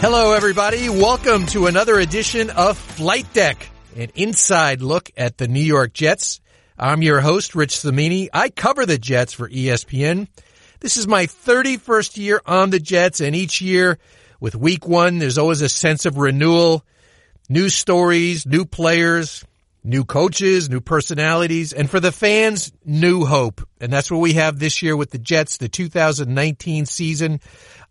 Hello, everybody. Welcome to another edition of Flight Deck, an inside look at the New York Jets. I'm your host, Rich Cimini. I cover the Jets for ESPN. This is my 31st year on the Jets, and each year with week one, there's always a sense of renewal, new stories, new players, new coaches, new personalities, and for the fans, new hope. And that's what we have this year with the Jets, the 2019 season.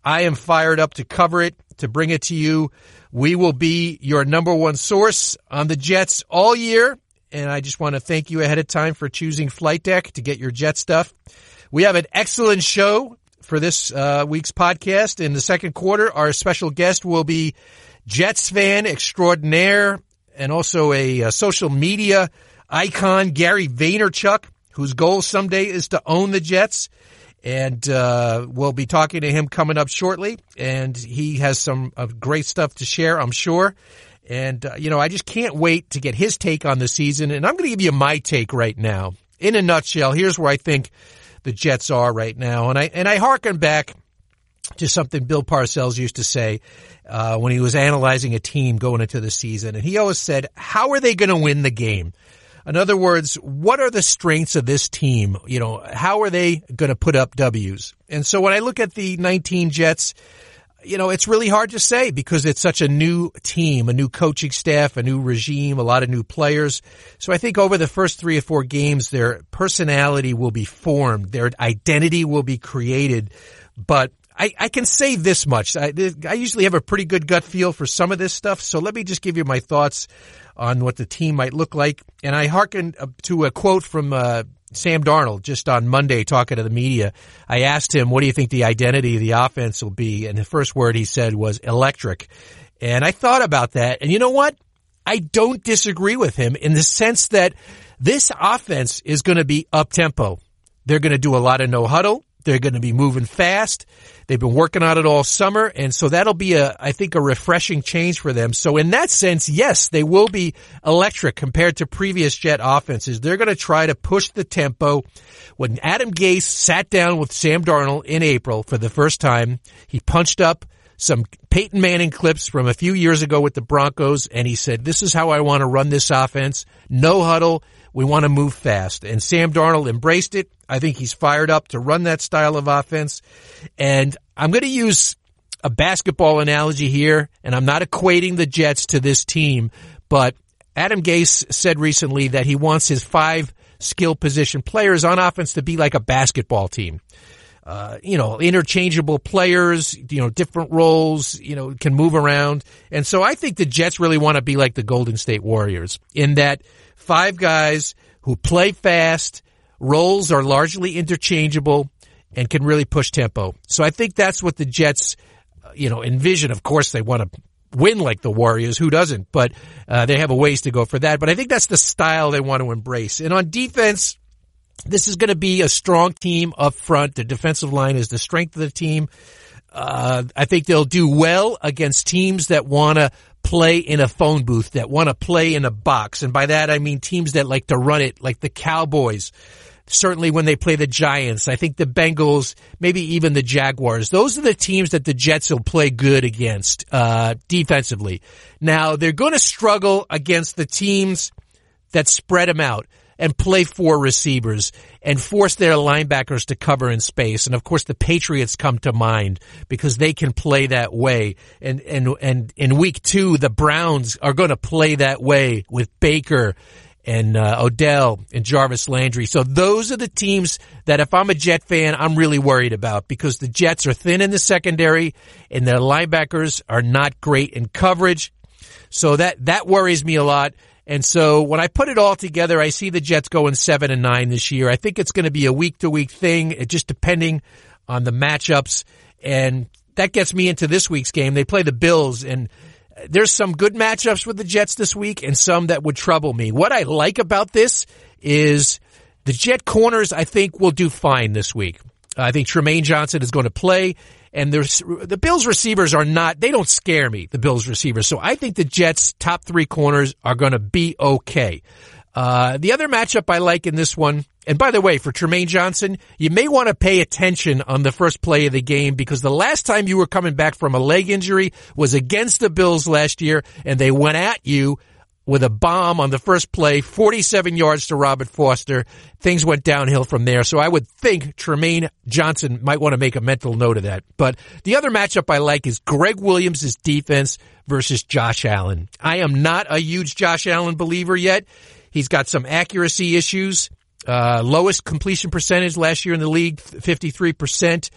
I am fired up to cover it, to bring it to you. We will be your number one source on the Jets all year. And I just want to thank you ahead of time for choosing Flight Deck to get your Jet stuff. We have an excellent show for this uh, week's podcast. In the second quarter, our special guest will be Jets fan extraordinaire and also a, a social media icon, Gary Vaynerchuk, whose goal someday is to own the Jets and uh, we'll be talking to him coming up shortly. And he has some uh, great stuff to share, I'm sure. And uh, you know, I just can't wait to get his take on the season. And I'm going to give you my take right now. In a nutshell, here's where I think the Jets are right now. And I and I harken back to something Bill Parcells used to say uh, when he was analyzing a team going into the season, and he always said, "How are they going to win the game?" In other words, what are the strengths of this team? You know, how are they going to put up W's? And so when I look at the 19 Jets, you know, it's really hard to say because it's such a new team, a new coaching staff, a new regime, a lot of new players. So I think over the first three or four games, their personality will be formed, their identity will be created. But I, I can say this much. I, I usually have a pretty good gut feel for some of this stuff. So let me just give you my thoughts on what the team might look like. And I hearken to a quote from uh, Sam Darnold just on Monday talking to the media. I asked him, what do you think the identity of the offense will be? And the first word he said was electric. And I thought about that. And you know what? I don't disagree with him in the sense that this offense is going to be up tempo. They're going to do a lot of no huddle. They're going to be moving fast. They've been working on it all summer. And so that'll be a, I think, a refreshing change for them. So in that sense, yes, they will be electric compared to previous Jet offenses. They're going to try to push the tempo. When Adam Gase sat down with Sam Darnold in April for the first time, he punched up some Peyton Manning clips from a few years ago with the Broncos, and he said, this is how I want to run this offense. No huddle. We want to move fast. And Sam Darnold embraced it. I think he's fired up to run that style of offense. And I'm going to use a basketball analogy here, and I'm not equating the Jets to this team, but Adam Gase said recently that he wants his five skill position players on offense to be like a basketball team. Uh, you know, interchangeable players, you know, different roles, you know, can move around. And so I think the Jets really want to be like the Golden State Warriors in that five guys who play fast, roles are largely interchangeable, and can really push tempo. So I think that's what the Jets, uh, you know, envision. Of course, they want to win like the Warriors. Who doesn't? But uh, they have a ways to go for that. But I think that's the style they want to embrace. And on defense, this is going to be a strong team up front. The defensive line is the strength of the team. Uh, I think they'll do well against teams that want to play in a phone booth, that want to play in a box. And by that, I mean teams that like to run it, like the Cowboys. Certainly when they play the Giants, I think the Bengals, maybe even the Jaguars. Those are the teams that the Jets will play good against, uh, defensively. Now, they're going to struggle against the teams that spread them out and play four receivers and force their linebackers to cover in space. And of course, the Patriots come to mind because they can play that way. And, and, and in week two, the Browns are going to play that way with Baker and uh, Odell and Jarvis Landry. So those are the teams that if I'm a Jet fan, I'm really worried about because the Jets are thin in the secondary and their linebackers are not great in coverage. So that, that worries me a lot. And so when I put it all together, I see the Jets going seven and nine this year. I think it's going to be a week to week thing, eh, just depending on the matchups. And that gets me into this week's game. They play the Bills and eh, there's some good matchups with the Jets this week and some that would trouble me. What I like about this is the Jet corners, I think, will do fine this week. I think Trumaine Johnson is going to play and the Bills receivers are not they don't scare me the Bills receivers so I think the Jets top three corners are going to be okay. Uh, the other matchup I like in this one And by the way, for Trumaine Johnson, you may want to pay attention on the first play of the game because the last time you were coming back from a leg injury was against the Bills last year and they went at you with a bomb on the first play, 47 yards to Robert Foster. Things went downhill from there. So I would think Trumaine Johnson might want to make a mental note of that. But the other matchup I like is Gregg Williams' defense versus Josh Allen. I am not a huge Josh Allen believer yet. He's got some accuracy issues. Uh, lowest completion percentage last year in the league, 53%.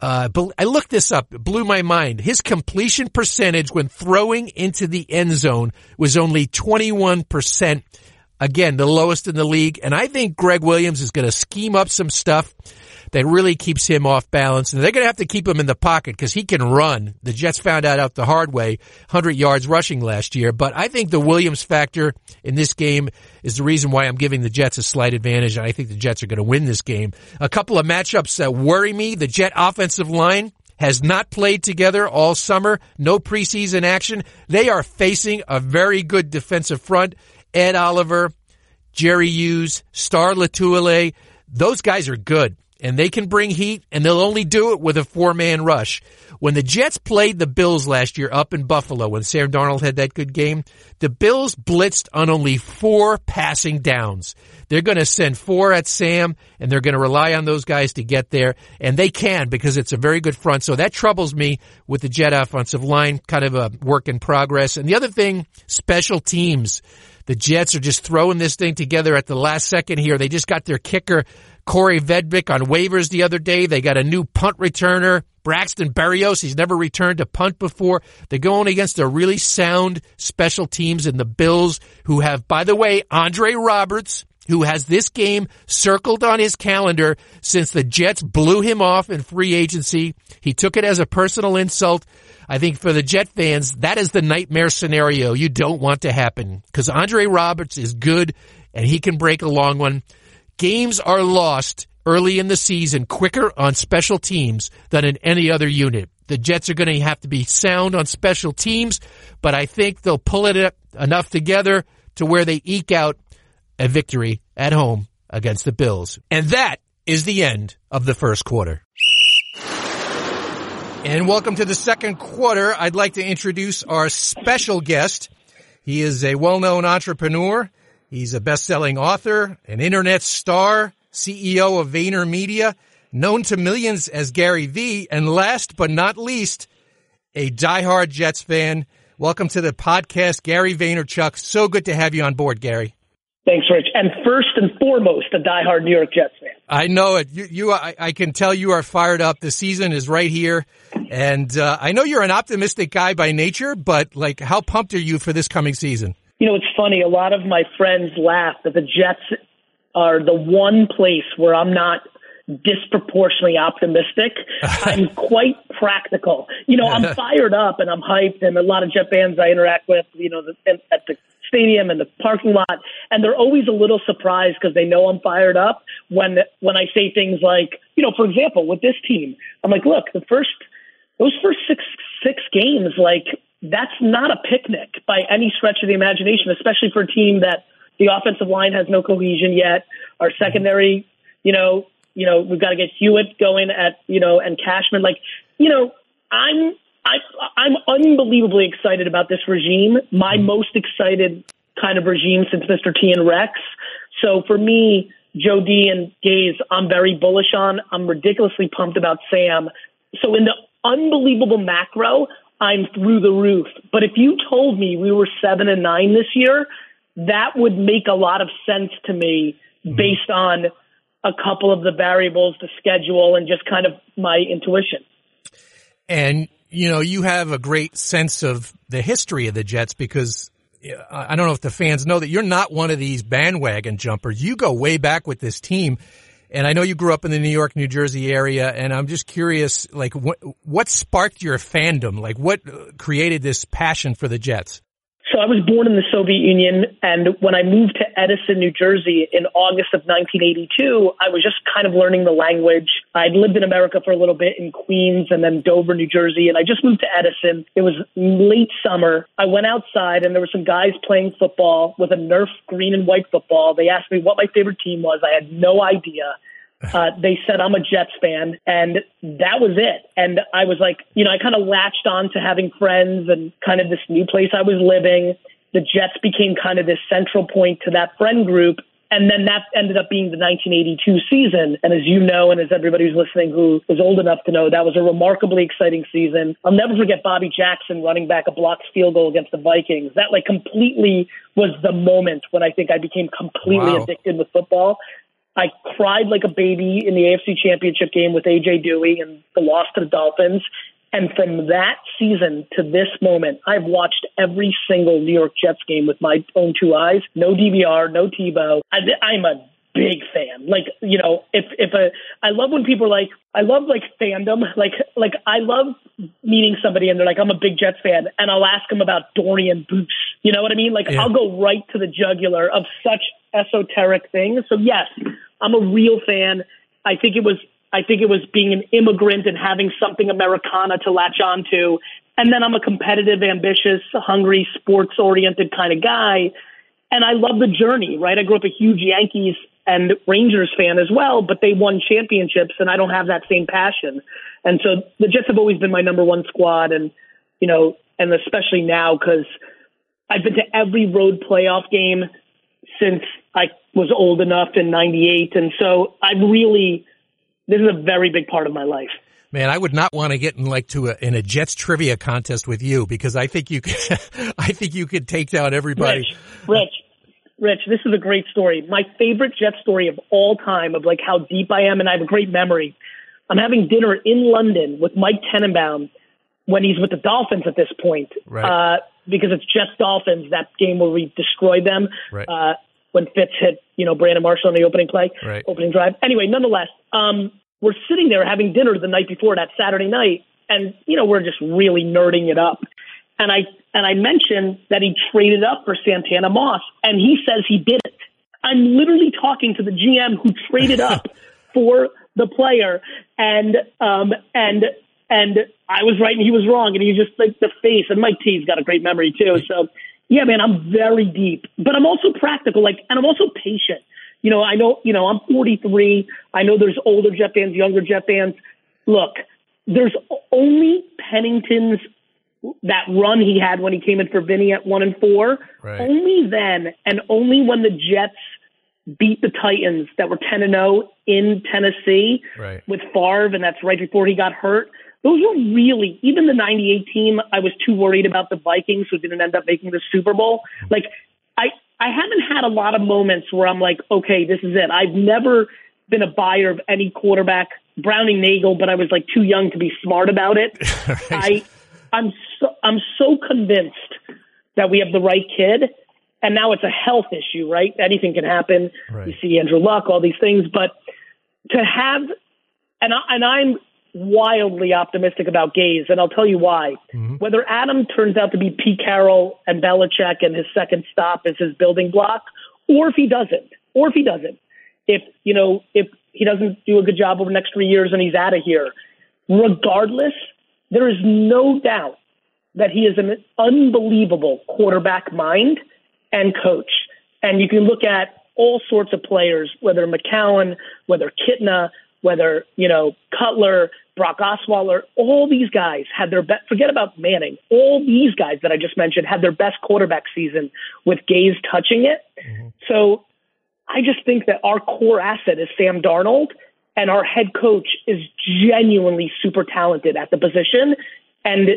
Uh, I looked this up. It blew my mind. His completion percentage when throwing into the end zone was only 21%. Again, the lowest in the league. And I think Gregg Williams is going to scheme up some stuff that really keeps him off balance. And they're going to have to keep him in the pocket because he can run. The Jets found out out the hard way, 100 yards rushing last year. But I think the Williams factor in this game is the reason why I'm giving the Jets a slight advantage. And I think the Jets are going to win this game. A couple of matchups that worry me. The Jet offensive line has not played together all summer. No preseason action. They are facing a very good defensive front. Ed Oliver, Jerry Hughes, Star Lotulelei. Those guys are good and they can bring heat and they'll only do it with a four man rush. When the Jets played the Bills last year up in Buffalo when Sam Darnold had that good game, the Bills blitzed on only four passing downs. They're going to send four at Sam and they're going to rely on those guys to get there and they can because it's a very good front. So that troubles me with the Jet offensive line, kind of a work in progress. And the other thing, special teams. The Jets are just throwing this thing together at the last second here. They just got their kicker, Kaare Vedvik, on waivers the other day. They got a new punt returner, Braxton Berrios. He's never returned a punt before. They're going against a really sound special teams in the Bills who have, by the way, Andre Roberts, who has this game circled on his calendar since the Jets blew him off in free agency. He took it as a personal insult. I think for the Jet fans, that is the nightmare scenario you don't want to happen because Andre Roberts is good and he can break a long one. Games are lost early in the season quicker on special teams than in any other unit. The Jets are going to have to be sound on special teams, but I think they'll pull it enough together to where they eke out a victory at home against the Bills. And that is the end of the first quarter. And welcome to the second quarter. I'd like to introduce our special guest. He is a well-known entrepreneur. He's a best-selling author, an internet star, CEO of VaynerMedia, known to millions as Gary V, and last but not least, a diehard Jets fan. Welcome to the podcast, Gary Vaynerchuk. So good to have you on board, Gary. Thanks, Rich. And first and foremost, a diehard New York Jets fan. I know it. You, you I, I, can tell you are fired up. The season is right here, and uh, I know you're an optimistic guy by nature. But like, how pumped are you for this coming season? You know, it's funny. A lot of my friends laugh that the Jets are the one place where I'm not disproportionately optimistic. I'm quite practical. You know, I'm fired up and I'm hyped, and a lot of Jet fans I interact with, you know, at the stadium and the parking lot, and they're always a little surprised because they know I'm fired up when when I say things like, you know, for example, with this team, I'm like, look, the first those first six six games, like that's not a picnic by any stretch of the imagination, especially for a team that the offensive line has no cohesion yet. Our secondary, you know, you know, we've got to get Hewitt going at, you know, and Cashman. Like, you know, I'm I, I'm unbelievably excited about this regime. My mm-hmm. most excited kind of regime since Mr. T and Rex. So for me, Joe D and Gase, I'm very bullish on. I'm ridiculously pumped about Sam. So in the unbelievable macro, I'm through the roof. But if you told me we were seven and nine this year, that would make a lot of sense to me mm-hmm. based on a couple of the variables, the schedule, and just kind of my intuition. And you know, you have a great sense of the history of the Jets because I don't know if the fans know that you're not one of these bandwagon jumpers. You go way back with this team. And I know you grew up in the New York, New Jersey area, and I'm just curious, like, what what sparked your fandom? Like, what created this passion for the Jets? So I was born in the Soviet Union, and when I moved to Edison, New Jersey in August of 1982, I was just kind of learning the language. I'd lived in America for a little bit in Queens and then Dover, New Jersey, and I just moved to Edison. It was late summer. I went outside, and there were some guys playing football with a Nerf green and white football. They asked me what my favorite team was. I had no idea. Uh, they said I'm a Jets fan, and that was it. And I was like, you know, I kind of latched on to having friends and kind of this new place I was living. The Jets became kind of this central point to that friend group. And then that ended up being the 1982 season. And as you know, and as everybody who's listening who is old enough to know, that was a remarkably exciting season. I'll never forget Bobby Jackson running back a blocked field goal against the Vikings. That like completely was the moment when I think I became completely wow. addicted with football. I cried like a baby in the AFC Championship game with AJ Duhe and the loss to the Dolphins. And from that season to this moment, I've watched every single New York Jets game with my own two eyes. No DVR, no TiVo. I, I'm a big fan. Like, you know, if if a I love when people are like I love like fandom. Like like I love meeting somebody and they're like, I'm a big Jets fan and I'll ask them about Dorian Boose. You know what I mean? Like yeah. I'll go right to the jugular of such esoteric things. So yes, I'm a real fan. I think it was I think it was being an immigrant and having something Americana to latch onto. And then I'm a competitive, ambitious, hungry, sports oriented kind of guy. And I love the journey, right? I grew up a huge Yankees and Rangers fan as well, but they won championships and I don't have that same passion. And so the Jets have always been my number one squad. And, you know, and especially now because I've been to every road playoff game since I was old enough in 98. And so I really, this is a very big part of my life. Man, I would not want to get in like to a, in a Jets trivia contest with you because I think you could, I think you could take down everybody. Rich, Rich, Rich, this is a great story. My favorite Jet story of all time of like how deep I am and I have a great memory. I'm having dinner in London with Mike Tannenbaum when he's with the Dolphins at this point. Right. Uh, because it's Jets Dolphins, that game where we destroyed them. Right. Uh, when Fitz hit, you know, Brandon Marshall on the opening play, right. opening drive. Anyway, nonetheless, um, we're sitting there having dinner the night before that Saturday night, and you know, we're just really nerding it up. And I and I mentioned that he traded up for Santana Moss, and he says he didn't. I'm literally talking to the GM who traded up for the player, and um, and and I was right and he was wrong, and he's just like the face. And Mike T's got a great memory too, so yeah, man, I'm very deep, but I'm also practical, like, and I'm also patient. You know, I know, you know, I'm 43. I know there's older Jet fans, younger Jet fans. Look, there's only Pennington's that run he had when he came in for Vinny at one and four. Right. Only then, and only when the Jets beat the Titans that were 10 and 0 in Tennessee right. with Favre, and that's right before he got hurt those were really even the 98 team i was too worried about the vikings who didn't end up making the super bowl like i i haven't had a lot of moments where i'm like okay this is it i've never been a buyer of any quarterback browning Nagle but i was like too young to be smart about it right. i i'm so i'm so convinced that we have the right kid and now it's a health issue right anything can happen right. you see andrew luck all these things but to have and I, and I'm wildly optimistic about Gase, and I'll tell you why. Mm-hmm. Whether Adam turns out to be Pete Carroll and Belichick and his second stop is his building block, or if he doesn't, or if he doesn't, if you know, if he doesn't do a good job over the next three years and he's out of here, regardless, there is no doubt that he is an unbelievable quarterback mind and coach. And you can look at all sorts of players, whether McCown, whether Kitna, whether, you know, Cutler, Brock Osweiler, all these guys had their best, forget about Manning, all these guys that I just mentioned had their best quarterback season with Gase touching it. Mm-hmm. So I just think that our core asset is Sam Darnold and our head coach is genuinely super talented at the position. And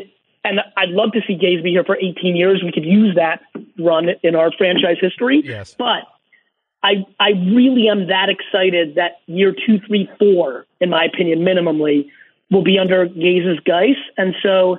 and I'd love to see Gase be here for 18 years. We could use that run in our franchise history. Yes. But I I really am that excited that year two, three, four, in my opinion, minimally, will be under Gase's Geis, and so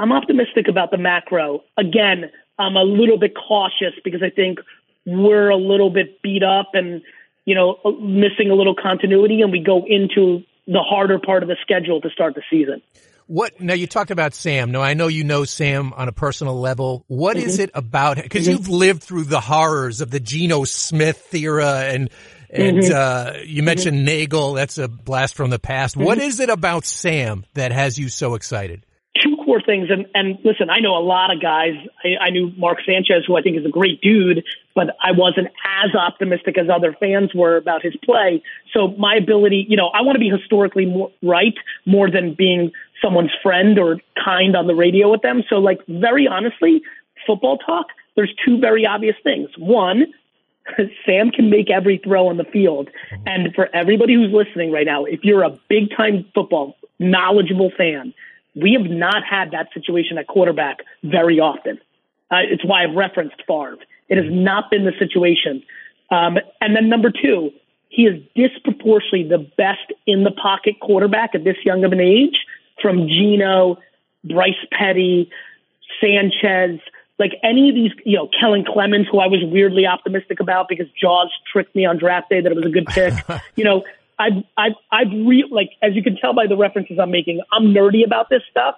I'm optimistic about the macro. Again, I'm a little bit cautious because I think we're a little bit beat up and you know missing a little continuity, and we go into the harder part of the schedule to start the season. What now? You talked about Sam. Now I know you know Sam on a personal level. What mm-hmm. is it about? Because mm-hmm. you've lived through the horrors of the Geno Smith era, and and mm-hmm. uh, you mentioned mm-hmm. Nagle. That's a blast from the past. What mm-hmm. is it about Sam that has you so excited? Core things, and and listen, I know a lot of guys. I, I knew Mark Sanchez, who I think is a great dude, but I wasn't as optimistic as other fans were about his play. So my ability, you know, I want to be historically more right more than being someone's friend or kind on the radio with them. So, like, very honestly, football talk, there's two very obvious things. One, Sam can make every throw on the field. And for everybody who's listening right now, if you're a big time football knowledgeable fan, we have not had that situation at quarterback very often. Uh, it's why I've referenced Favre. It has not been the situation. Um, and then number two, he is disproportionately the best in the pocket quarterback at this young of an age from Geno, Bryce Petty, Sanchez, like any of these, you know, Kellen Clemens, who I was weirdly optimistic about because Jaws tricked me on draft day that it was a good pick. you know, I've, I've, I've re like, as you can tell by the references I'm making, I'm nerdy about this stuff.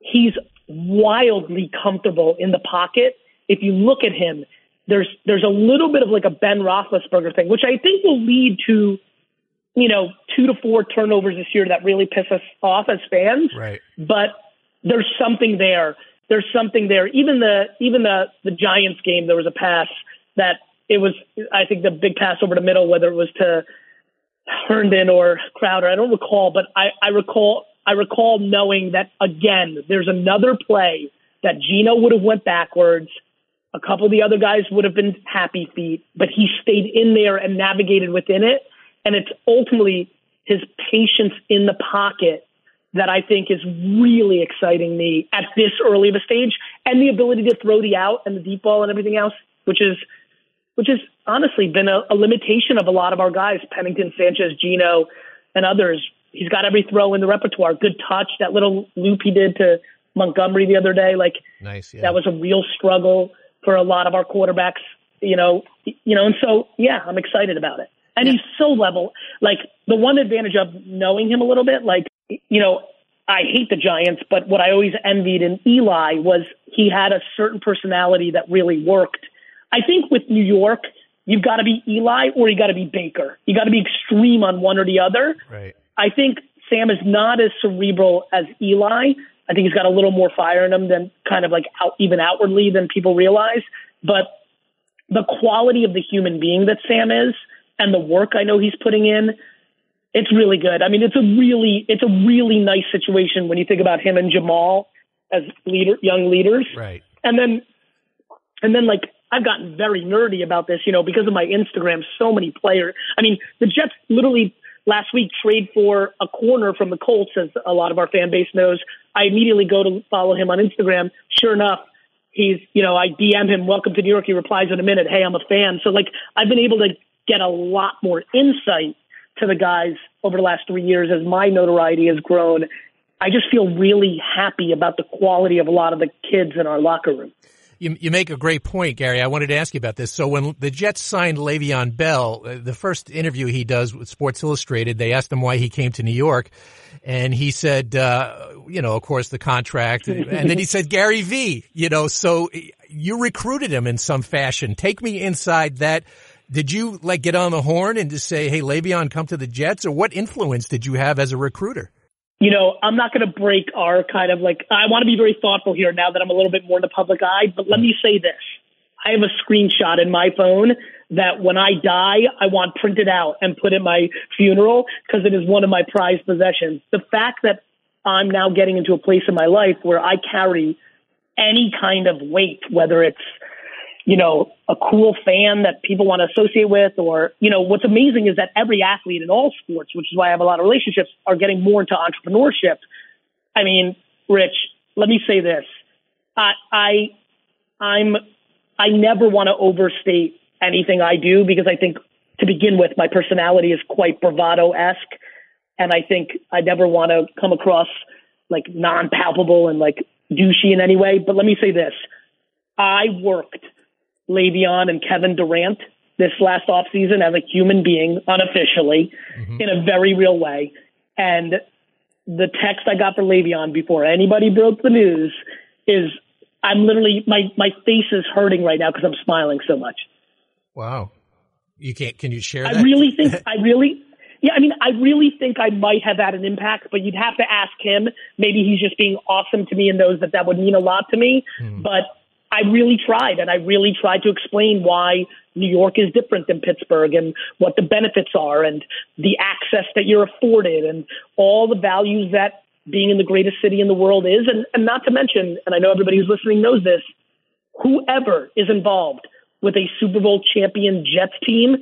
He's wildly comfortable in the pocket. If you look at him, there's, there's a little bit of like a Ben Roethlisberger thing, which I think will lead to you know, two to four turnovers this year that really piss us off as fans. Right. But there's something there. There's something there. Even the even the the Giants game, there was a pass that it was I think the big pass over the middle, whether it was to Herndon or Crowder, I don't recall, but I, I recall I recall knowing that again, there's another play that Geno would have went backwards. A couple of the other guys would have been happy feet, but he stayed in there and navigated within it. And it's ultimately his patience in the pocket that I think is really exciting me at this early of a stage, and the ability to throw the out and the deep ball and everything else, which is which has honestly been a, a limitation of a lot of our guys, Pennington, Sanchez, Geno, and others. He's got every throw in the repertoire. Good touch. That little loop he did to Montgomery the other day, like nice. Yeah. That was a real struggle for a lot of our quarterbacks. You know, you know, and so yeah, I'm excited about it and yeah. he's so level. Like the one advantage of knowing him a little bit, like you know, I hate the Giants, but what I always envied in Eli was he had a certain personality that really worked. I think with New York, you've got to be Eli or you got to be Baker. You got to be extreme on one or the other. Right. I think Sam is not as cerebral as Eli. I think he's got a little more fire in him than kind of like out, even outwardly than people realize. But the quality of the human being that Sam is, and the work I know he's putting in, it's really good. I mean, it's a really it's a really nice situation when you think about him and Jamal as leader young leaders. Right. And then and then like I've gotten very nerdy about this, you know, because of my Instagram, so many players. I mean, the Jets literally last week trade for a corner from the Colts, as a lot of our fan base knows. I immediately go to follow him on Instagram. Sure enough, he's, you know, I DM him, welcome to New York. He replies in a minute, hey, I'm a fan. So like I've been able to get a lot more insight to the guys over the last three years as my notoriety has grown. I just feel really happy about the quality of a lot of the kids in our locker room. You, you make a great point, Gary. I wanted to ask you about this. So when the Jets signed Le'Veon Bell, uh, the first interview he does with Sports Illustrated, they asked him why he came to New York. And he said, uh, you know, of course, the contract. and then he said, Gary V, you know, so you recruited him in some fashion. Take me inside that did you like get on the horn and just say, "Hey, Le'Veon, come to the Jets," or what influence did you have as a recruiter? You know, I'm not going to break our kind of like. I want to be very thoughtful here now that I'm a little bit more in the public eye. But let me say this: I have a screenshot in my phone that when I die, I want printed out and put in my funeral because it is one of my prized possessions. The fact that I'm now getting into a place in my life where I carry any kind of weight, whether it's you know, a cool fan that people want to associate with, or, you know, what's amazing is that every athlete in all sports, which is why I have a lot of relationships, are getting more into entrepreneurship. I mean, Rich, let me say this. I, I, I'm, I never want to overstate anything I do because I think to begin with, my personality is quite bravado esque. And I think I never want to come across like non palpable and like douchey in any way. But let me say this. I worked Le'Veon and Kevin Durant this last offseason as a human being unofficially mm-hmm. in a very real way. And the text I got for Le'Veon before anybody broke the news is I'm literally my my face is hurting right now because I'm smiling so much. Wow, you can't. Can you share? That? I really think I really. Yeah, I mean, I really think I might have had an impact, but you'd have to ask him. Maybe he's just being awesome to me and knows that that would mean a lot to me. Mm. But I really tried, and I really tried to explain why New York is different than Pittsburgh and what the benefits are and the access that you're afforded and all the values that being in the greatest city in the world is. And, and not to mention, and I know everybody who's listening knows this, whoever is involved with a Super Bowl champion Jets team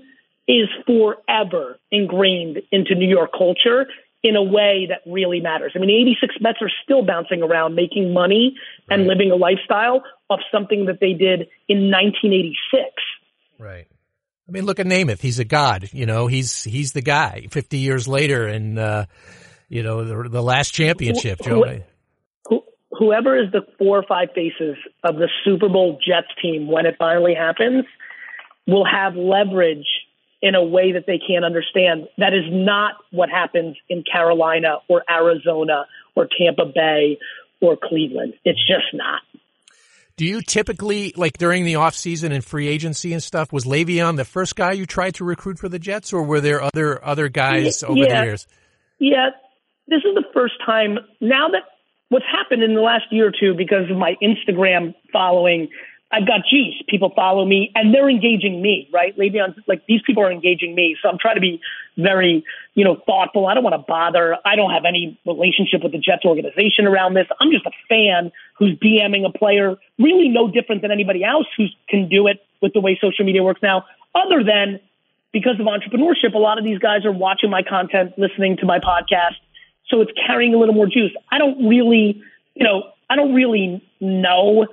is forever ingrained into New York culture in a way that really matters. I mean, the 86 Mets are still bouncing around making money and living a lifestyle of something that they did in 1986. Right. I mean, look at Namath. He's a god. You know, he's he's the guy. Fifty years later, and uh, you know the, the last championship. Who, who, whoever is the four or five faces of the Super Bowl Jets team when it finally happens will have leverage in a way that they can't understand. That is not what happens in Carolina or Arizona or Tampa Bay or Cleveland. It's just not. Do you typically, like during the off season and free agency and stuff, was Le'Veon the first guy you tried to recruit for the Jets, or were there other other guys over yeah. the years? Yeah, this is the first time now that what's happened in the last year or two because of my Instagram following I've got juice. People follow me and they're engaging me, right? Le'Veon, like these people are engaging me. So I'm trying to be very, you know, thoughtful. I don't want to bother. I don't have any relationship with the Jets organization around this. I'm just a fan who's DMing a player really no different than anybody else who can do it with the way social media works now, other than because of entrepreneurship, a lot of these guys are watching my content, listening to my podcast. So it's carrying a little more juice. I don't really, you know, I don't really know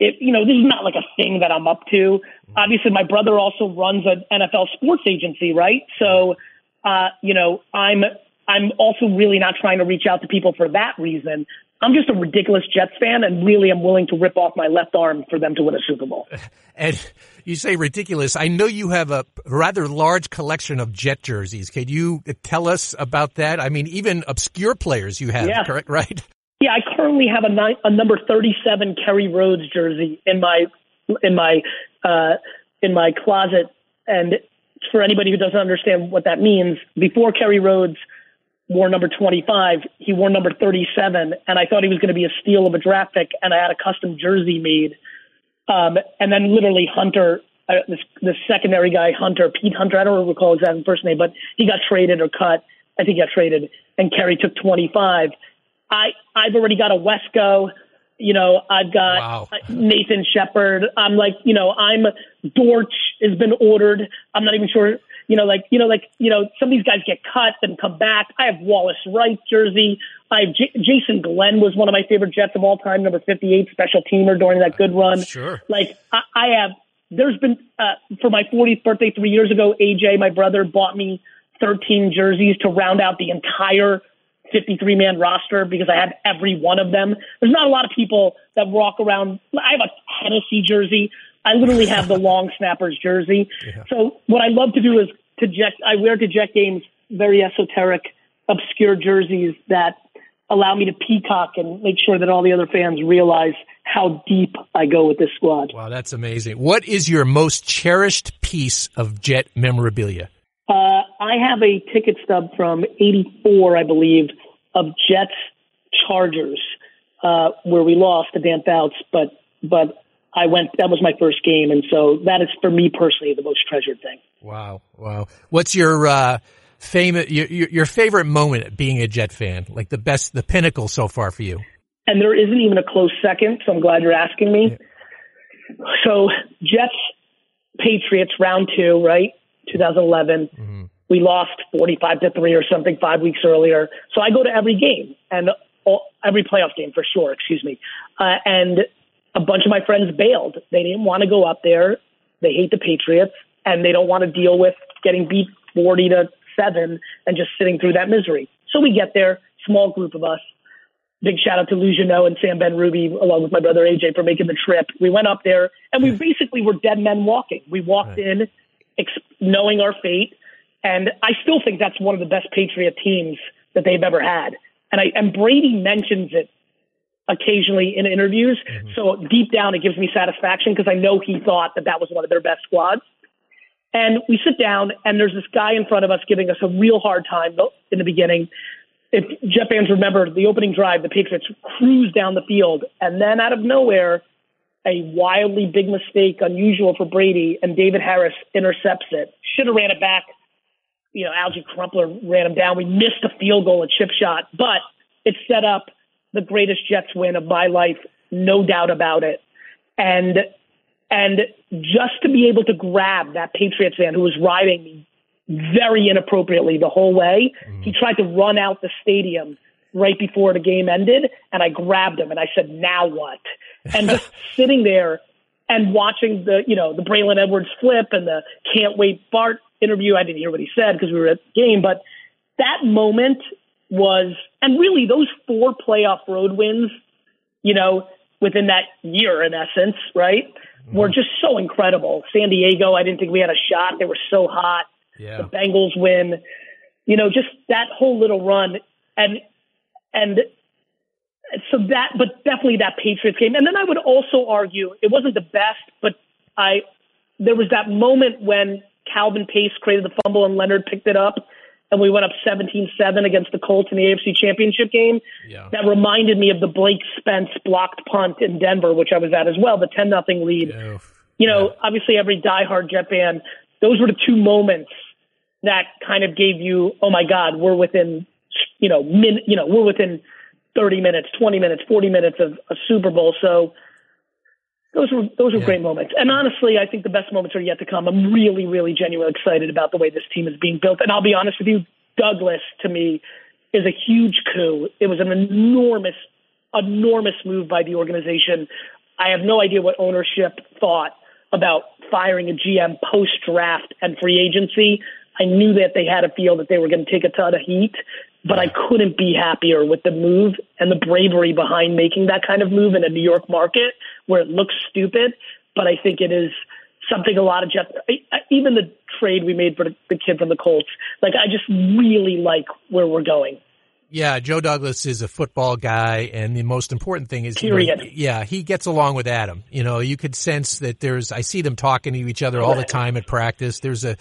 it, you know, this is not like a thing that I'm up to. Obviously, my brother also runs an NFL sports agency, right? So, uh, you know, I'm I'm also really not trying to reach out to people for that reason. I'm just a ridiculous Jets fan, and really, I'm willing to rip off my left arm for them to win a Super Bowl. And you say ridiculous. I know you have a rather large collection of Jet jerseys. Can you tell us about that? I mean, even obscure players you have, yeah. correct? Right? Yeah, I currently have a, nine, a number 37 Kerry Rhodes jersey in my in my uh, in my closet, and for anybody who doesn't understand what that means, before Kerry Rhodes wore number 25, he wore number 37, and I thought he was going to be a steal of a draft pick, and I had a custom jersey made. Um, and then literally Hunter, uh, this, this secondary guy, Hunter, Pete Hunter, I don't recall his first name, but he got traded or cut. I think he got traded, and Kerry took 25. I I've already got a Wesco. You know, I've got wow. Nathan Shepherd. I'm like, you know, I'm Dortch has been ordered. I'm not even sure. You know, like, you know, like, you know, some of these guys get cut and come back. I have Wallace Wright jersey. I have J- Jason Glenn was one of my favorite Jets of all time, number 58 special teamer during that good run. Sure. Like, I, I have. There's been uh, for my 40th birthday three years ago. AJ, my brother, bought me 13 jerseys to round out the entire 53 man roster because I had every one of them. There's not a lot of people that walk around. I have a Tennessee jersey. I literally have the long snappers jersey. Yeah. So what I love to do is to jet. I wear to jet games very esoteric, obscure jerseys that allow me to peacock and make sure that all the other fans realize how deep I go with this squad. Wow, that's amazing. What is your most cherished piece of jet memorabilia? I have a ticket stub from '84, I believe, of Jets Chargers, uh, where we lost to Dan Fouts, but but I went. That was my first game, and so that is for me personally the most treasured thing. Wow, wow. What's your uh, famous your, your favorite moment being a Jet fan? Like the best, the pinnacle so far for you? And there isn't even a close second, so I'm glad you're asking me. Yeah. So Jets Patriots round two, right? 2011. Mm-hmm. We lost 45 to three or something five weeks earlier. So I go to every game and all, every playoff game for sure. Excuse me. Uh, and a bunch of my friends bailed. They didn't want to go up there. They hate the Patriots and they don't want to deal with getting beat 40 to seven and just sitting through that misery. So we get there, small group of us. Big shout out to Lou Janot and Sam Ben Ruby, along with my brother AJ, for making the trip. We went up there and we basically were dead men walking. We walked right. in ex- knowing our fate. And I still think that's one of the best Patriot teams that they've ever had. And I, and Brady mentions it occasionally in interviews. Mm-hmm. So deep down, it gives me satisfaction because I know he thought that that was one of their best squads. And we sit down, and there's this guy in front of us giving us a real hard time in the beginning. If Jet fans remember the opening drive, the Patriots cruise down the field, and then out of nowhere, a wildly big mistake, unusual for Brady, and David Harris intercepts it. Should have ran it back. You know, Alge Crumpler ran him down. We missed a field goal, a chip shot, but it set up the greatest Jets win of my life, no doubt about it. And and just to be able to grab that Patriots fan who was riding me very inappropriately the whole way, mm. he tried to run out the stadium right before the game ended, and I grabbed him and I said, "Now what?" And just sitting there and watching the you know the Braylon Edwards flip and the can't wait Bart interview. I didn't hear what he said because we were at the game, but that moment was, and really those four playoff road wins, you know, within that year, in essence, right, mm-hmm. were just so incredible. San Diego, I didn't think we had a shot. They were so hot. Yeah. The Bengals win, you know, just that whole little run, and and so that, but definitely that Patriots game. And then I would also argue it wasn't the best, but I there was that moment when Calvin Pace created the fumble and Leonard picked it up and we went up 17-7 against the Colts in the AFC Championship game. Yeah. That reminded me of the Blake Spence blocked punt in Denver, which I was at as well, the 10 nothing lead. Yeah. You know, yeah. obviously every diehard Jet fan, those were the two moments that kind of gave you, oh my God, we're within, you know, min, you know, we're within 30 minutes, 20 minutes, 40 minutes of a Super Bowl. So those were those were yeah. great moments. And honestly, I think the best moments are yet to come. I'm really, really genuinely excited about the way this team is being built. And I'll be honest with you, Douglas to me is a huge coup. It was an enormous, enormous move by the organization. I have no idea what ownership thought about firing a GM post draft and free agency. I knew that they had a feel that they were going to take a ton of heat, but I couldn't be happier with the move and the bravery behind making that kind of move in a New York market where it looks stupid, but I think it is something a lot of Jeff, even the trade we made for the kid from the Colts, like I just really like where we're going. Yeah, Joe Douglas is a football guy, and the most important thing is, Period. You know, yeah, he gets along with Adam. You know, you could sense that there's. I see them talking to each other all the time at practice. There's a,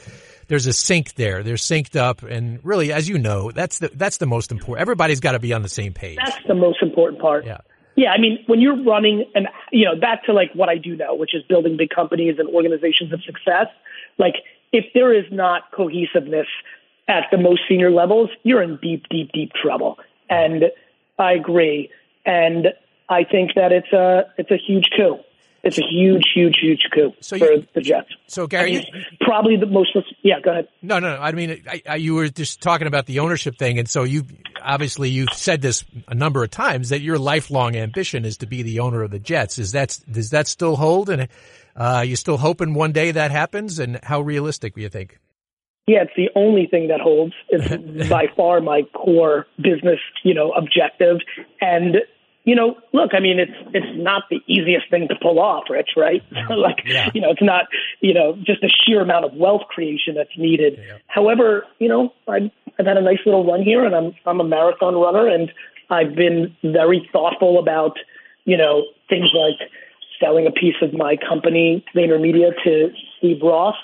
there's a sync there. They're synced up, and really, as you know, that's the that's the most important. Everybody's got to be on the same page. That's the most important part. Yeah. Yeah, I mean, when you're running and you know back to like what I do know, which is building big companies and organizations of success. Like, if there is not cohesiveness at the most senior levels, you're in deep, deep, deep trouble. And I agree. And I think that it's a it's a huge coup. It's a huge, huge, huge coup so for the Jets. So Gary, mean, probably the most. Yeah, go ahead. No, no, no. I mean, I, I, you were just talking about the ownership thing, and so you obviously you've said this a number of times that your lifelong ambition is to be the owner of the Jets. Is that does that still hold? And uh, you still hoping one day that happens? And how realistic do you think? Yeah, it's the only thing that holds. It's by far my core business, you know, objective. And you know, look, I mean, it's it's not the easiest thing to pull off, Rich, right? like, yeah. you know, it's not, you know, just the sheer amount of wealth creation that's needed. Yeah. However, you know, I've, I've had a nice little run here, and I'm I'm a marathon runner, and I've been very thoughtful about, you know, things like selling a piece of my company, VaynerMedia, to Steve Ross.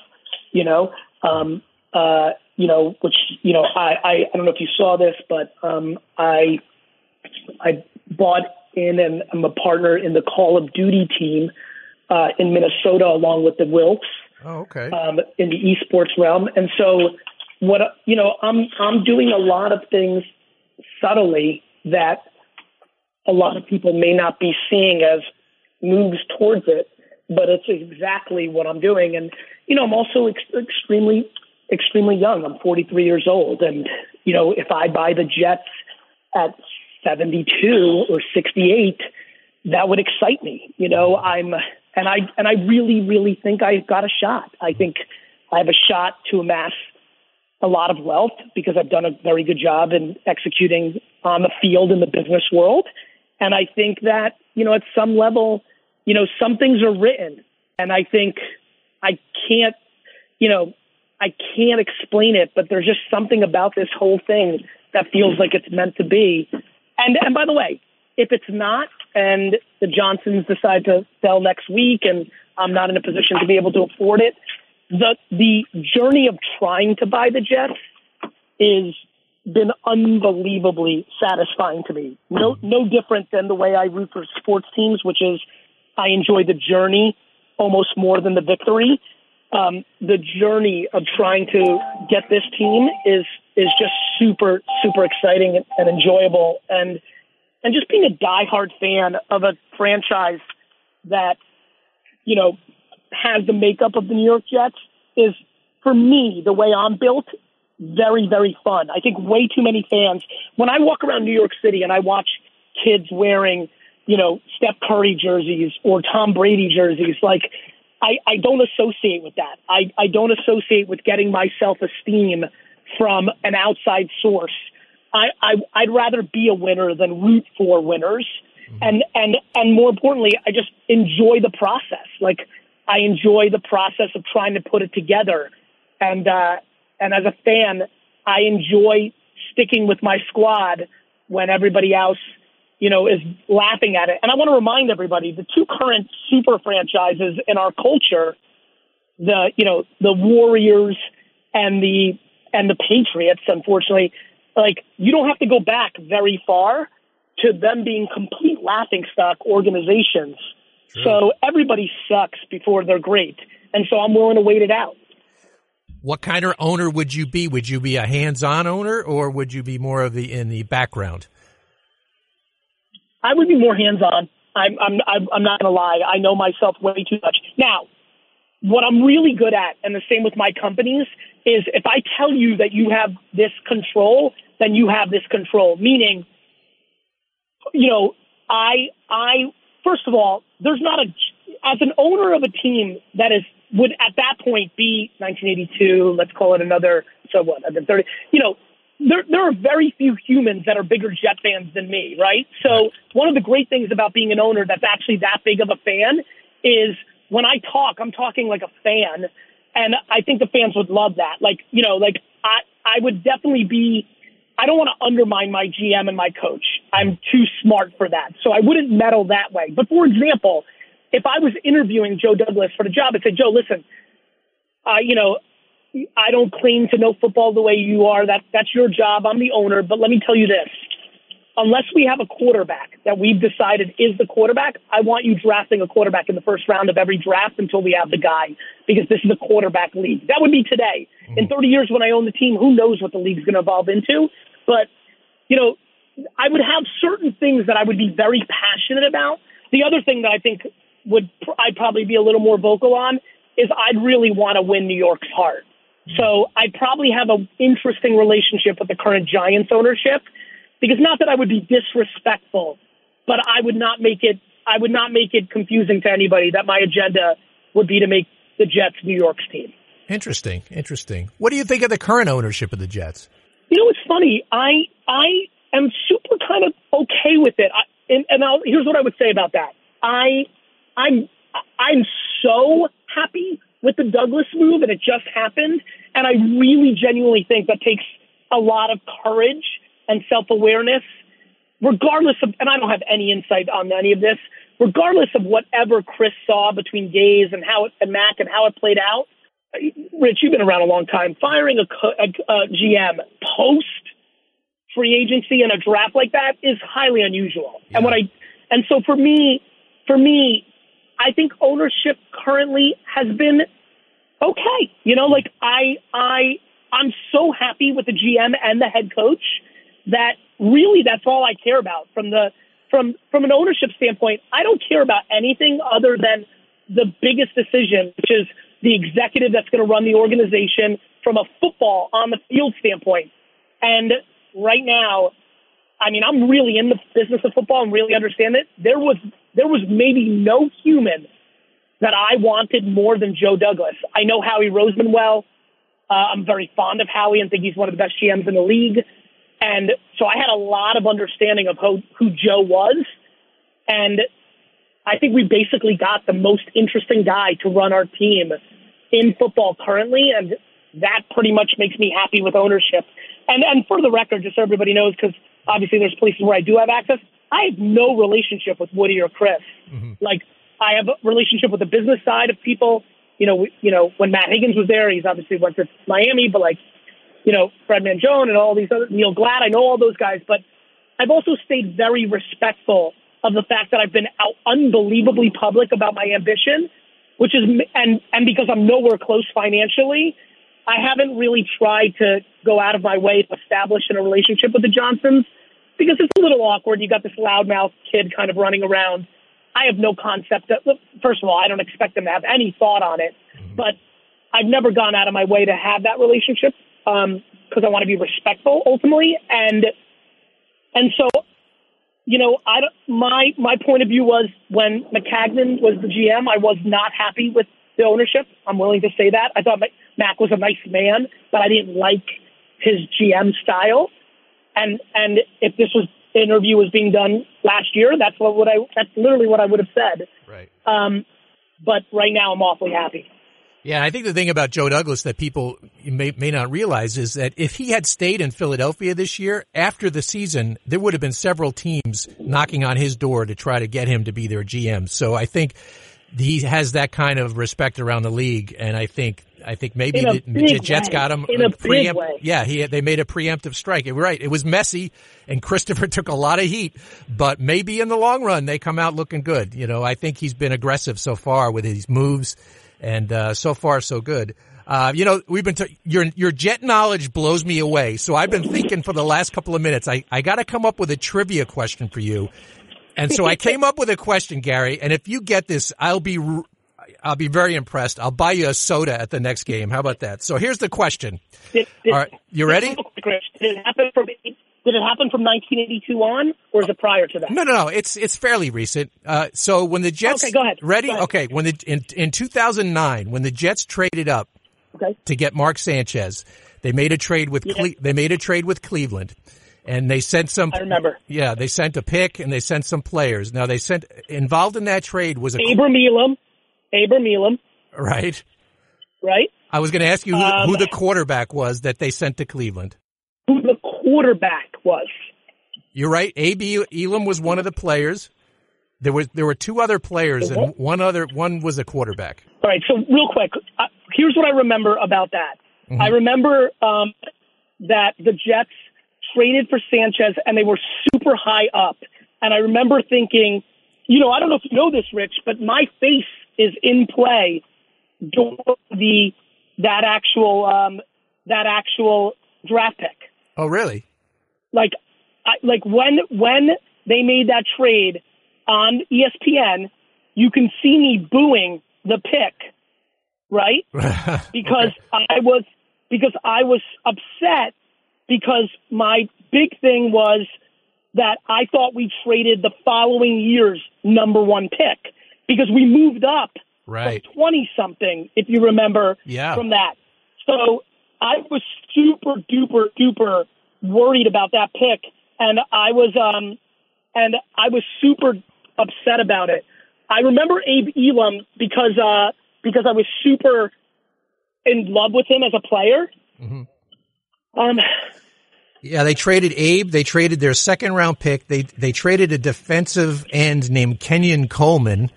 You know, um, uh, you know, which you know, I, I I don't know if you saw this, but um, I I bought in and I'm a partner in the Call of Duty team uh, in Minnesota along with the Wilfs. Oh, okay. Um, in the esports realm, and so what you know, I'm I'm doing a lot of things subtly that a lot of people may not be seeing as moves towards it, but it's exactly what I'm doing. And you know, I'm also ex- extremely extremely young. I'm 43 years old, and you know, if I buy the Jets at 72 or 68, that would excite me. You know, mm-hmm. I'm, and I, and I really, really think I've got a shot. I think I have a shot to amass a lot of wealth because I've done a very good job in executing on the field in the business world. And I think that, you know, at some level, you know, some things are written and I think I can't, you know, I can't explain it, but there's just something about this whole thing that feels like it's meant to be and and by the way, if it's not, and the Johnsons decide to sell next week, and I'm not in a position to be able to afford it, the the journey of trying to buy the Jets is been unbelievably satisfying to me. No no different than the way I root for sports teams, which is I enjoy the journey almost more than the victory. Um, the journey of trying to get this team is is just super super exciting and, enjoyable, and and just being a diehard fan of a franchise that you know has the makeup of the New York Jets is for me the way I'm built very very fun. I think way too many fans when I walk around New York City and I watch kids wearing you know Steph Curry jerseys or Tom Brady jerseys like I, I don't associate with that. I, I don't associate with getting my self esteem from an outside source. I, I I'd rather be a winner than root for winners. Mm-hmm. And and and more importantly, I just enjoy the process. Like I enjoy the process of trying to put it together. And uh and as a fan, I enjoy sticking with my squad when everybody else you know, is laughing at it. And I want to remind everybody the two current super franchises in our culture, the, you know, the Warriors and the, and the Patriots, unfortunately, like you don't have to go back very far to them being complete laughing stock organizations. Sure. So everybody sucks before they're great. And so I'm willing to wait it out. What kind of owner would you be? Would you be a hands-on owner or would you be more of the in the background? I would be more hands on. I'm, I'm, I'm not going to lie. I know myself way too much. Now, what I'm really good at, and the same with my companies, is if I tell you that you have this control, then you have this control. Meaning, you know, I, I, first of all, there's not a, as an owner of a team that is, would at that point be 1982, let's call it another, so what, been 30, you know, there, there are very few humans that are bigger Jet fans than me, right? So one of the great things about being an owner that's actually that big of a fan is when I talk, I'm talking like a fan, and I think the fans would love that. Like, you know, like I, I would definitely be. I don't want to undermine my GM and my coach. I'm too smart for that, so I wouldn't meddle that way. But for example, if I was interviewing Joe Douglas for the job, I'd say, Joe, listen, uh, you know, I don't claim to know football the way you are. That that's your job. I'm the owner. But let me tell you this: unless we have a quarterback that we've decided is the quarterback, I want you drafting a quarterback in the first round of every draft until we have the guy, because this is a quarterback league. That would be today. Hmm. In 30 years, when I own the team, who knows what the league's going to evolve into? But you know, I would have certain things that I would be very passionate about. The other thing that I think would I'd probably be a little more vocal on is I'd really want to win New York's heart. So I probably have an interesting relationship with the current Giants ownership because not that I would be disrespectful, but I would not make it I would not make it confusing to anybody that my agenda would be to make the Jets New York's team. Interesting, interesting. What do you think of the current ownership of the Jets? You know, it's funny. I I am super kind of okay with it. I, and, and I'll, here's what I would say about that. I I'm I'm so happy with the Douglas move, and it just happened. And I really genuinely think that takes a lot of courage and self awareness, regardless of, and I don't have any insight on any of this, regardless of whatever Chris saw between Gase and how it, and Mac and how it played out. Rich, you've been around a long time. Firing a, a, a GM post free agency and a draft like that is highly unusual. Yeah. And what I, and so for me, for me, I think ownership currently has been okay. You know, like I I I'm so happy with the GM and the head coach that really that's all I care about from the from from an ownership standpoint. I don't care about anything other than the biggest decision, which is the executive that's going to run the organization from a football on the field standpoint. And right now, I mean, I'm really in the business of football and really understand it. There was there was maybe no human that I wanted more than Joe Douglas. I know Howie Roseman well. Uh, I'm very fond of Howie and think he's one of the best GMs in the league. And so I had a lot of understanding of who, who Joe was. And I think we basically got the most interesting guy to run our team in football currently. And that pretty much makes me happy with ownership. And, and for the record, just so everybody knows, because obviously there's places where I do have access. I have no relationship with Woody or Chris. Mm-hmm. Like I have a relationship with the business side of people. You know, we, you know, when Matt Higgins was there, he's obviously went to Miami, but like, you know, Fred Mangione and all these other Neil Glat, I know all those guys, but I've also stayed very respectful of the fact that I've been out unbelievably public about my ambition, which is and and because I'm nowhere close financially, I haven't really tried to go out of my way to establish in a relationship with the Johnsons because it's a little awkward. You got this loudmouth kid kind of running around. I have no concept that, first of all, I don't expect them to have any thought on it, but I've never gone out of my way to have that relationship because um, I want to be respectful ultimately. And, and so, you know, I, my, my point of view was when Maccagnan was the GM, I was not happy with the ownership. I'm willing to say that. I thought Mac was a nice man, but I didn't like his GM style. And and if this was interview was being done last year, that's what would I that's literally what I would have said. Right. Um, but right now I'm awfully happy. Yeah, I think the thing about Joe Douglas that people may, may not realize is that if he had stayed in Philadelphia this year, after the season, there would have been several teams knocking on his door to try to get him to be their GM. So I think he has that kind of respect around the league, and I think I think maybe the, the, Jets way. got him in a preempt, way. Yeah, he they made a preemptive strike. Right, it was messy, and Christopher took a lot of heat, but maybe in the long run they come out looking good. You know, I think he's been aggressive so far with his moves, and uh, so far so good. Uh, you know, we've been t- your your jet knowledge blows me away. So I've been thinking for the last couple of minutes. I I got to come up with a trivia question for you and so I came up with a question, Gary, and if you get this, I'll be I'll be very impressed. I'll buy you a soda at the next game. How about that? So here's the question. Did, did, All right, you ready? Did it happen from did it happen from 1982 on, or is it prior to that? No, no, no. It's it's fairly recent. Uh, so when the Jets, okay, go ahead. Ready? Go ahead. Okay. When the in in 2009, when the Jets traded up okay. to get Mark Sanchez, they made a trade with Cle- they made a trade with Cleveland and they sent some. I remember. Yeah, they sent a pick and they sent some players. Now they sent involved in that trade was a Abram Elam. Abram Elam. Right. Right. I was going to ask you who, um, who, the quarterback was that they sent to Cleveland. Quarterback was? You're right. A.B. Elam was one of the players. There was there were two other players, and one other one was a quarterback. All right. So real quick, uh, here's what I remember about that. Mm-hmm. I remember um, that the Jets traded for Sanchez and they were super high up. And I remember thinking, you know, I don't know if you know this, Rich, but my face is in play during the that actual um, that actual draft pick. Oh, really? Like, I, like when when they made that trade on ESPN, you can see me booing the pick, right? because okay. I was because I was upset because my big thing was that I thought we traded the following year's number one pick because we moved up right. 20 something, if you remember yeah. from that. So I was super duper duper worried about that pick. And I was, um, and I was super upset about it. I remember Abe Elam because, uh, because I was super in love with him as a player. Mm-hmm. Um, yeah, they traded Abe. They traded their second round pick. They they traded a defensive end named Kenyon Coleman,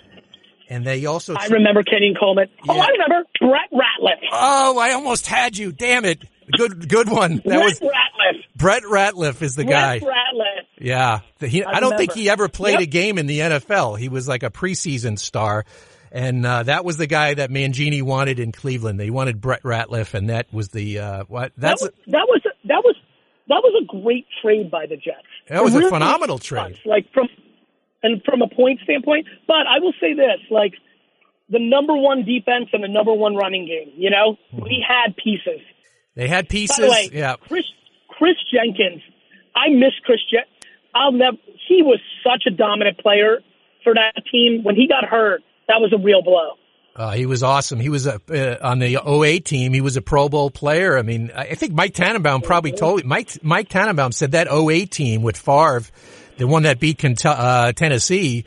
and they also. I remember Kenyon Coleman. Oh, yeah. Oh, I remember Brett Ratliff. Oh, I almost had you. Damn it! Good good one. That Brett was Ratliff. Brett Ratliff is the Brett guy. Ratliff. Yeah, he, I, I, don't think he ever played yep. a game in the NFL. He was like a preseason star. And uh, that was the guy that Mangini wanted in Cleveland. They wanted Brett Ratliff, and that was the uh, what? That's that was, that was that was that was a great trade by the Jets. That was really a phenomenal trade. Like from and from a point standpoint. But I will say this, like the number one defense and the number one running game, you know, mm-hmm. we had pieces. They had pieces. By the way, yeah. Chris Chris Jenkins, I miss Chris Jen- I'll never he was such a dominant player for that team. When he got hurt, that was a real blow. Uh, he was awesome. He was a, uh, on the 08 team. He was a Pro Bowl player. I mean, I think Mike Tannenbaum probably told Mike Mike Tannenbaum said that 08 team with Favre, the one that beat uh, Tennessee,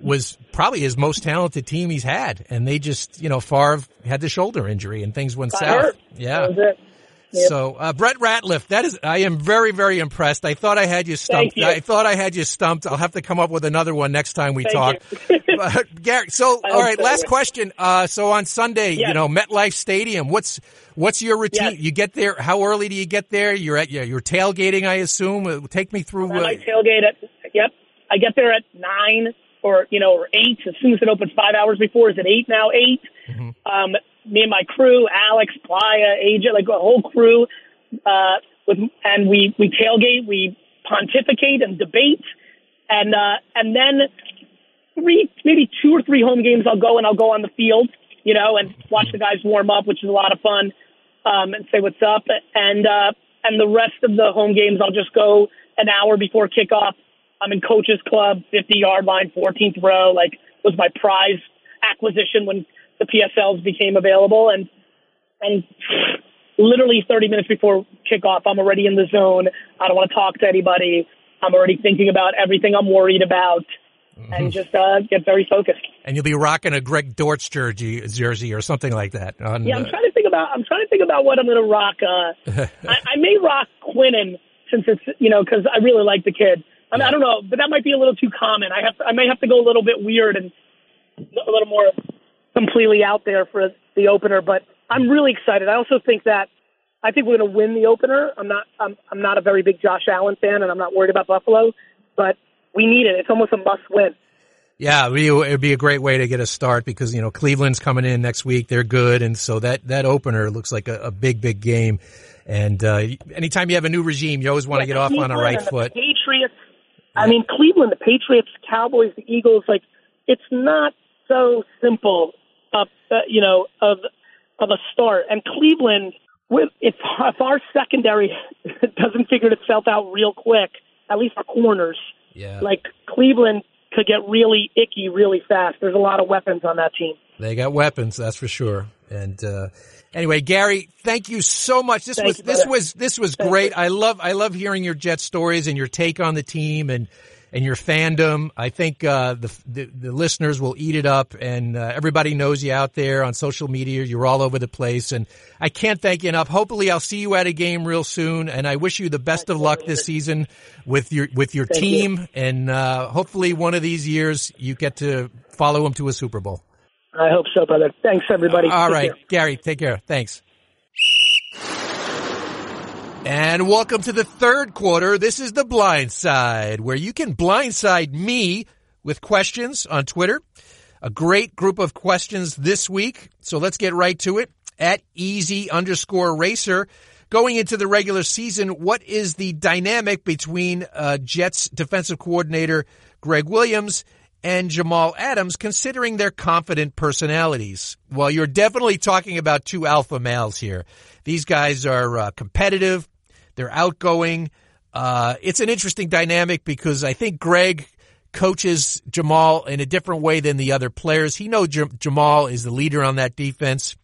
was probably his most talented team he's had. And they just, you know, Favre had the shoulder injury and things went south. Hurt. Yeah. Yep. So, uh, Brett Ratliff, that is, I am very, very impressed. I thought I had you stumped. you. I thought I had you stumped. I'll have to come up with another one next time we Thank talk. But, Gary, so, I all right, so, last question. Uh, so on Sunday, you know, MetLife Stadium, what's, what's your routine? Yes. You get there, how early do you get there? You're at, you're tailgating, I assume. Uh, Take me through. I Uh, tailgate at. I get there at nine or you know or eight as soon as it opens five hours before. Is it eight now? 8 Mm-hmm. Um, me and my crew, Alex, Playa, AJ, like a whole crew, uh, with and we we tailgate, we pontificate and debate, and uh, and then three maybe two or three home games I'll go and I'll go on the field, you know, and watch the guys warm up, which is a lot of fun, um, and say what's up, and uh, and the rest of the home games I'll just go an hour before kickoff. I'm in coaches club, 50 yard line, 14th row, like was my prize acquisition when the PSLs became available, and and literally 30 minutes before kickoff, I'm already in the zone. I don't want to talk to anybody. I'm already thinking about everything I'm worried about, and just uh, get very focused. and you'll be rocking a Greg Dortz jersey, jersey or something like that. On, Yeah, I'm trying to think about. I'm trying to think about what I'm going to rock. Uh, I, I may rock Quinnen since it's you know because I really like the kid. I, mean, I don't know, but that might be a little too common. I have to, I may have to go a little bit weird and a little more completely out there for the opener. But I'm really excited. I also think that I think we're going to win the opener. I'm not. I'm I'm not a very big Josh Allen fan, and I'm not worried about Buffalo, but we need it. It's almost a must win. Yeah, it would be- it would be a great way to get a start because you know Cleveland's coming in next week. They're good, and so that that opener looks like a, a big, big game. And uh, anytime you have a new regime, you always want to get off on a right foot. Patriots. I mean, Cleveland, the Patriots, Cowboys, the Eagles. Like, it's not so simple. Of uh, you know of of a start. And Cleveland, with if if our secondary doesn't figure itself out real quick, at least our corners, Yeah, like Cleveland could get really icky really fast. There's a lot of weapons on that team. they got weapons, that's for sure. And uh, anyway, Gary, thank you so much. This Thank was you, this was this was great. I love I love hearing your Jet stories and your take on the team and and your fandom. I think uh, the, the the listeners will eat it up, and uh, everybody knows you out there on social media. You're all over the place, and I can't thank you enough. Hopefully, I'll see you at a game real soon, and I wish you the best of luck this season with your with your Thank team, and uh, hopefully, one of these years you get to follow them to a Super Bowl. I hope so, brother. Thanks, everybody. All Take right, care. Gary, take care. Thanks. And welcome to the third quarter. This is the blind side where you can blindside me with questions on Twitter. A great group of questions this week. So let's get right to it. At easy underscore racer. Going into the regular season, what is the dynamic between uh, Jets defensive coordinator Gregg Williams and Jamal Adams, considering their confident personalities? Well, you're definitely talking about two alpha males here. These guys are uh, competitive. They're outgoing. Uh, it's an interesting dynamic because I think Gregg coaches Jamal in a different way than the other players. He knows Jamal is the leader on that defense.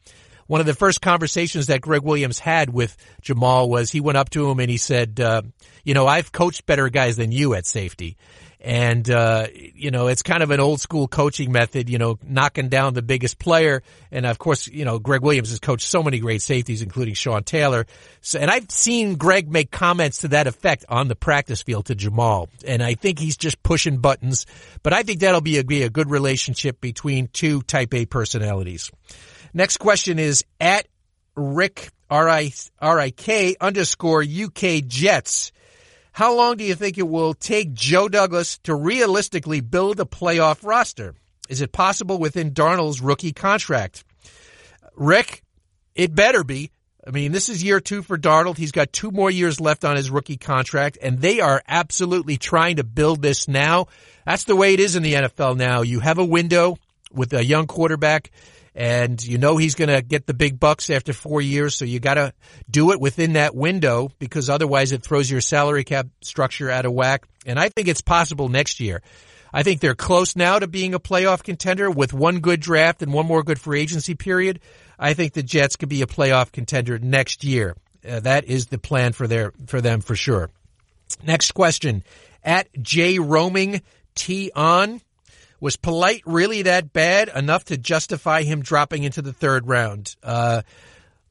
One of the first conversations that Gregg Williams had with Jamal was he went up to him and he said, uh, you know, I've coached better guys than you at safety. And, uh, you know, it's kind of an old school coaching method, you know, knocking down the biggest player. And of course, you know, Gregg Williams has coached so many great safeties, including Sean Taylor. So, and I've seen Gregg make comments to that effect on the practice field to Jamal. And I think he's just pushing buttons, but I think that'll be a, be a good relationship between two type A personalities. Next question is at Rick, R-I-K underscore UK Jets. How long do you think it will take Joe Douglas to realistically build a playoff roster? Is it possible within Darnold's rookie contract? Rick, it better be. I mean, this is year two for Darnold. He's got two more years left on his rookie contract, and they are absolutely trying to build this now. That's the way it is in the NFL now. You have a window with a young quarterback, and you know he's going to get the big bucks after four years, so you got to do it within that window because otherwise it throws your salary cap structure out of whack. And I think it's possible next year. I think they're close now to being a playoff contender with one good draft and one more good free agency period. I think the Jets could be a playoff contender next year. Uh, that is the plan for their for them for sure. Next question at J roaming T on was polite really that bad enough to justify him dropping into the third round? Uh,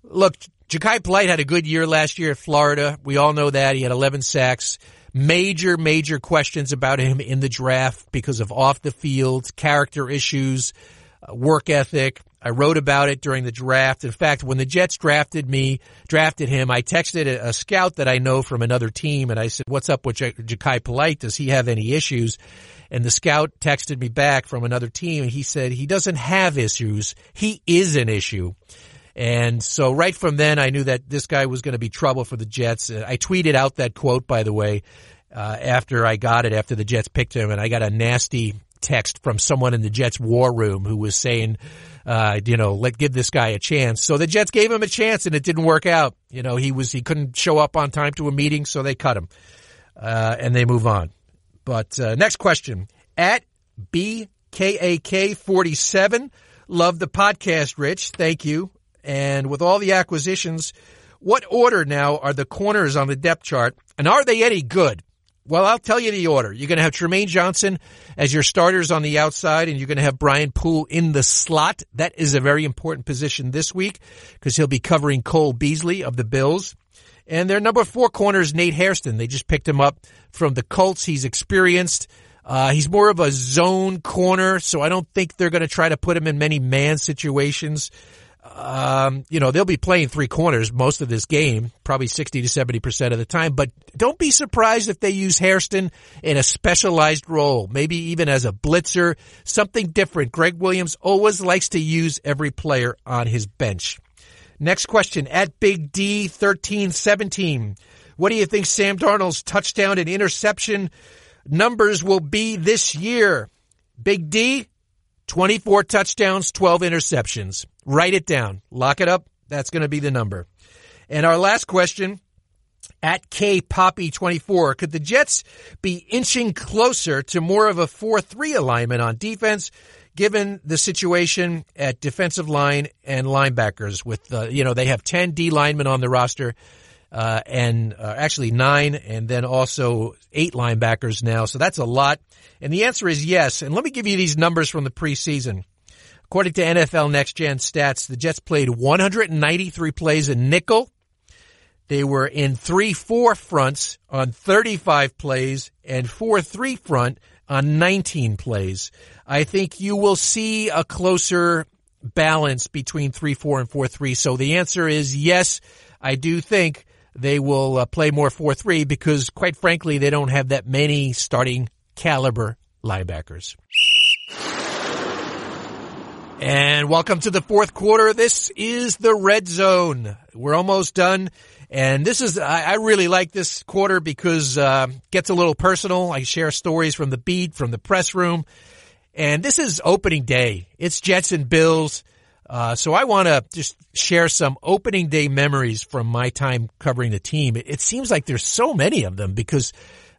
look, Jachai Polite had a good year last year at Florida. We all know that. He had 11 sacks. Major, major questions about him in the draft because of off the field, character issues, uh, work ethic. I wrote about it during the draft. In fact, when the Jets drafted me, drafted him, I texted a, scout that I know from another team and I said, what's up with J- Jachai Polite? Does he have any issues? And the scout texted me back from another team and he said, he doesn't have issues. He is an issue. And so right from then, I knew that this guy was going to be trouble for the Jets. I tweeted out that quote, by the way, uh, after I got it, after the Jets picked him, and I got a nasty text from someone in the Jets war room who was saying, uh, you know, let give this guy a chance. So the Jets gave him a chance and it didn't work out. You know, he was, he couldn't show up on time to a meeting, so they cut him. Uh, and they move on. But, uh, next question. At BKAK47. Love the podcast, Rich. Thank you. And with all the acquisitions, what order now are the corners on the depth chart? And are they any good? Well, I'll tell you the order. You're going to have Trumaine Johnson as your starters on the outside, and you're going to have Brian Poole in the slot. That is a very important position this week because he'll be covering Cole Beasley of the Bills. And their number four corner is Nate Hairston. They just picked him up from the Colts. He's experienced. Uh, he's more of a zone corner, so I don't think they're going to try to put him in many man situations um, you know, they'll be playing three corners most of this game, probably 60 to 70% of the time, but don't be surprised if they use Hairston in a specialized role, maybe even as a blitzer, something different. Gregg Williams always likes to use every player on his bench. Next question at Big D 1317. What do you think Sam Darnold's touchdown and interception numbers will be this year? Big D, 24 touchdowns, 12 interceptions. Write it down. Lock it up. That's going to be the number. And our last question at K Poppy 24. Could the Jets be inching closer to more of a 4-3 alignment on defense given the situation at defensive line and linebackers with, uh, you know, they have 10 D linemen on the roster uh, and uh, actually nine, and then also eight linebackers now. So that's a lot. And the answer is yes. And let me give you these numbers from the preseason. According to NFL Next Gen Stats, the Jets played 193 plays in nickel. They were in 3-4 fronts on 35 plays and 4-3 front on 19 plays. I think you will see a closer balance between 3-4 and 4-3. So the answer is yes, I do think they will uh, play more 4-3 because quite frankly, they don't have that many starting caliber linebackers. And welcome to the fourth quarter. This is the red zone. We're almost done. And this is, I, I really like this quarter because, uh, gets a little personal. I share stories from the beat, from the press room. And this is opening day. It's Jets and Bills. Uh, so I want to just share some opening day memories from my time covering the team. It, it seems like there's so many of them because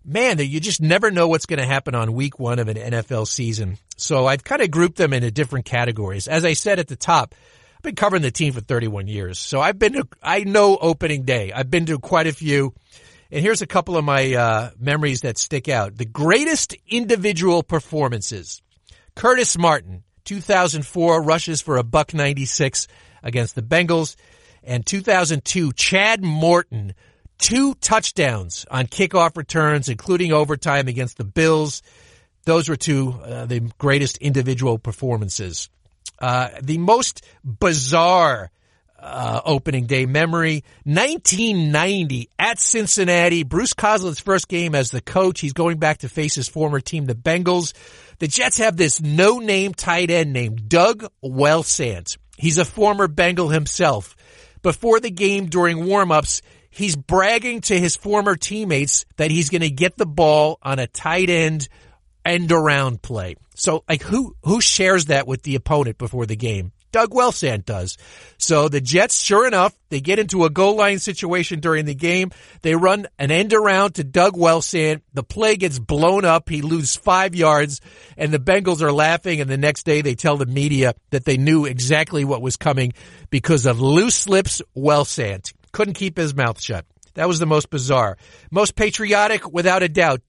man, you just never know what's going to happen on week one of an NFL season. So I've kind of grouped them into different categories. As I said at the top, I've been covering the team for 31 years. So I've been to, I know opening day. I've been to quite a few. And here's a couple of my uh, memories that stick out. The greatest individual performances. Curtis Martin, 2004 rushes for a buck 96 against the Bengals. And 2002, Chad Morton, two touchdowns on kickoff returns, including overtime against the Bills. Those were two uh, the greatest individual performances. Uh, the most bizarre uh, opening day memory, 1990 at Cincinnati. Bruce Coslet's first game as the coach. He's going back to face his former team, the Bengals. The Jets have this no-name tight end named Doug Wellsandt. He's a former Bengal himself. Before the game during warm-ups, he's bragging to his former teammates that he's going to get the ball on a tight end end around play. So like who, who shares that with the opponent before the game? Doug Wellsandt does. So the Jets, sure enough, they get into a goal line situation during the game. They run an end around to Doug Wellsandt. The play gets blown up. He loses five yards and the Bengals are laughing. And the next day they tell the media that they knew exactly what was coming because of loose lips Wellsandt. Couldn't keep his mouth shut. That was the most bizarre. Most patriotic, without a doubt.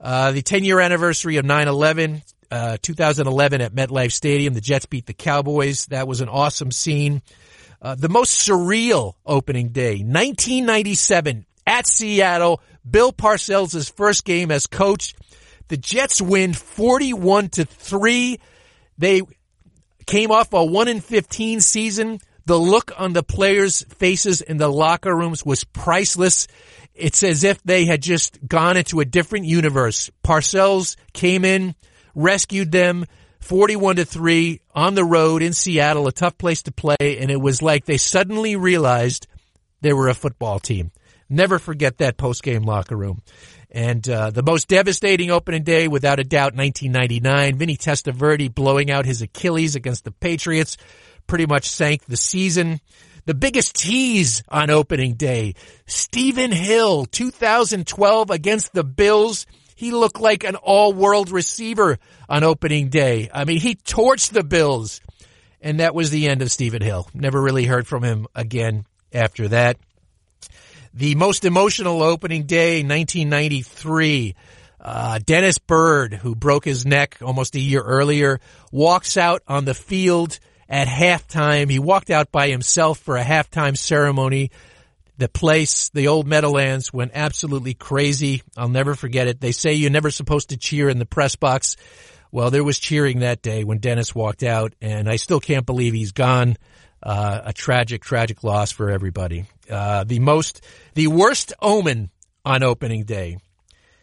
Uh, the 10 year anniversary of 9-11, uh, 2011 at MetLife Stadium. The Jets beat the Cowboys. That was an awesome scene. Uh, the most surreal opening day, 1997 at Seattle. Bill Parcells' first game as coach. The Jets win 41 to 3. They came off a 1 in 15 season. The look on the players' faces in the locker rooms was priceless. It's as if they had just gone into a different universe. Parcells came in, rescued them, 41 to 3 on the road in Seattle, a tough place to play, and it was like they suddenly realized they were a football team. Never forget that post-game locker room. And uh, the most devastating opening day, without a doubt, 1999. Vinny Testaverde blowing out his Achilles against the Patriots pretty much sank the season. The biggest tease on opening day, Stephen Hill, 2012 against the Bills. He looked like an all-world receiver on opening day. I mean, he torched the Bills. And that was the end of Stephen Hill. Never really heard from him again after that. The most emotional opening day, 1993. Uh, Dennis Byrd, who broke his neck almost a year earlier, walks out on the field at halftime. He walked out by himself for a halftime ceremony. The place, the old Meadowlands, went absolutely crazy. I'll never forget it. They say you're never supposed to cheer in the press box. Well, there was cheering that day when Dennis walked out, and I still can't believe he's gone. Uh, a tragic, tragic loss for everybody. Uh, the most, the worst omen on opening day.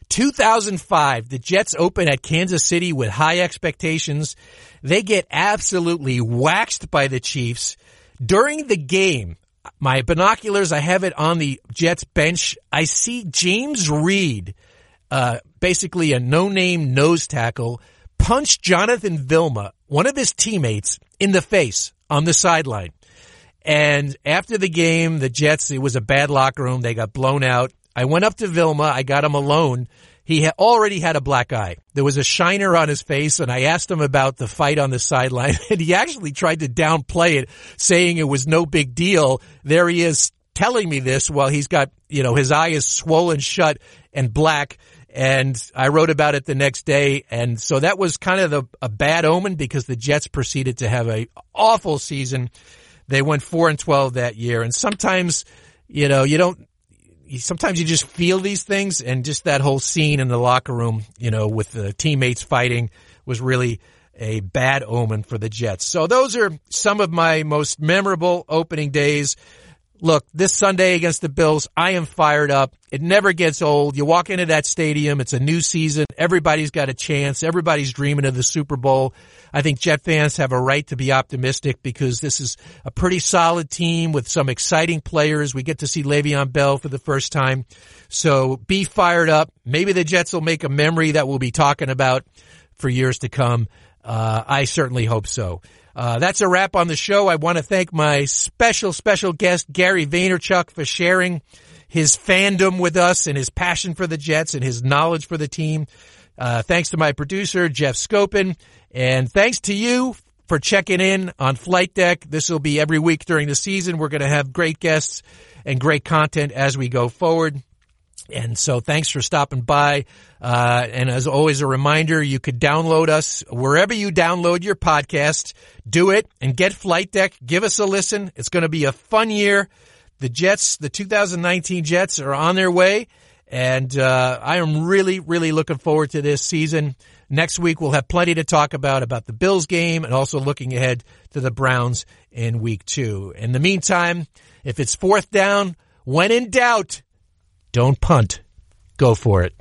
2005, the Jets open at Kansas City with high expectations. They get absolutely waxed by the Chiefs. During the game, my binoculars, I have it on the Jets bench. I see James Reed, uh, basically a no-name nose tackle, punch Jonathan Vilma, one of his teammates, in the face on the sideline. And after the game, the Jets, it was a bad locker room. They got blown out. I went up to Vilma. I got him alone. He had already had a black eye. There was a shiner on his face and I asked him about the fight on the sideline and he actually tried to downplay it, saying it was no big deal. There he is telling me this while he's got, you know, his eye is swollen shut and black and I wrote about it the next day. And so that was kind of the, a bad omen because the Jets proceeded to have a awful season. They went four and 12 that year. And sometimes, you know, you don't, sometimes you just feel these things and just that whole scene in the locker room, you know, with the teammates fighting was really a bad omen for the Jets. So those are some of my most memorable opening days look, this Sunday against the Bills, I am fired up. It never gets old. You walk into that stadium, it's a new season. Everybody's got a chance. Everybody's dreaming of the Super Bowl. I think Jet fans have a right to be optimistic because this is a pretty solid team with some exciting players. We get to see Le'Veon Bell for the first time. So be fired up. Maybe the Jets will make a memory that we'll be talking about for years to come. Uh, I certainly hope so. Uh, that's a wrap on the show. I want to thank my special, special guest, Gary Vaynerchuk, for sharing his fandom with us and his passion for the Jets and his knowledge for the team. Uh, thanks to my producer, Jeff Scopin. And thanks to you for checking in on Flight Deck. This will be every week during the season. We're going to have great guests and great content as we go forward. And so thanks for stopping by. Uh, and as always, a reminder, you could download us wherever you download your podcast. Do it and get Flight Deck. Give us a listen. It's going to be a fun year. The Jets, the 2019 Jets are on their way. And, uh, I am really, really looking forward to this season. Next week, we'll have plenty to talk about, about the Bills game and also looking ahead to the Browns in week two. In the meantime, if it's fourth down, when in doubt, don't punt. Go for it.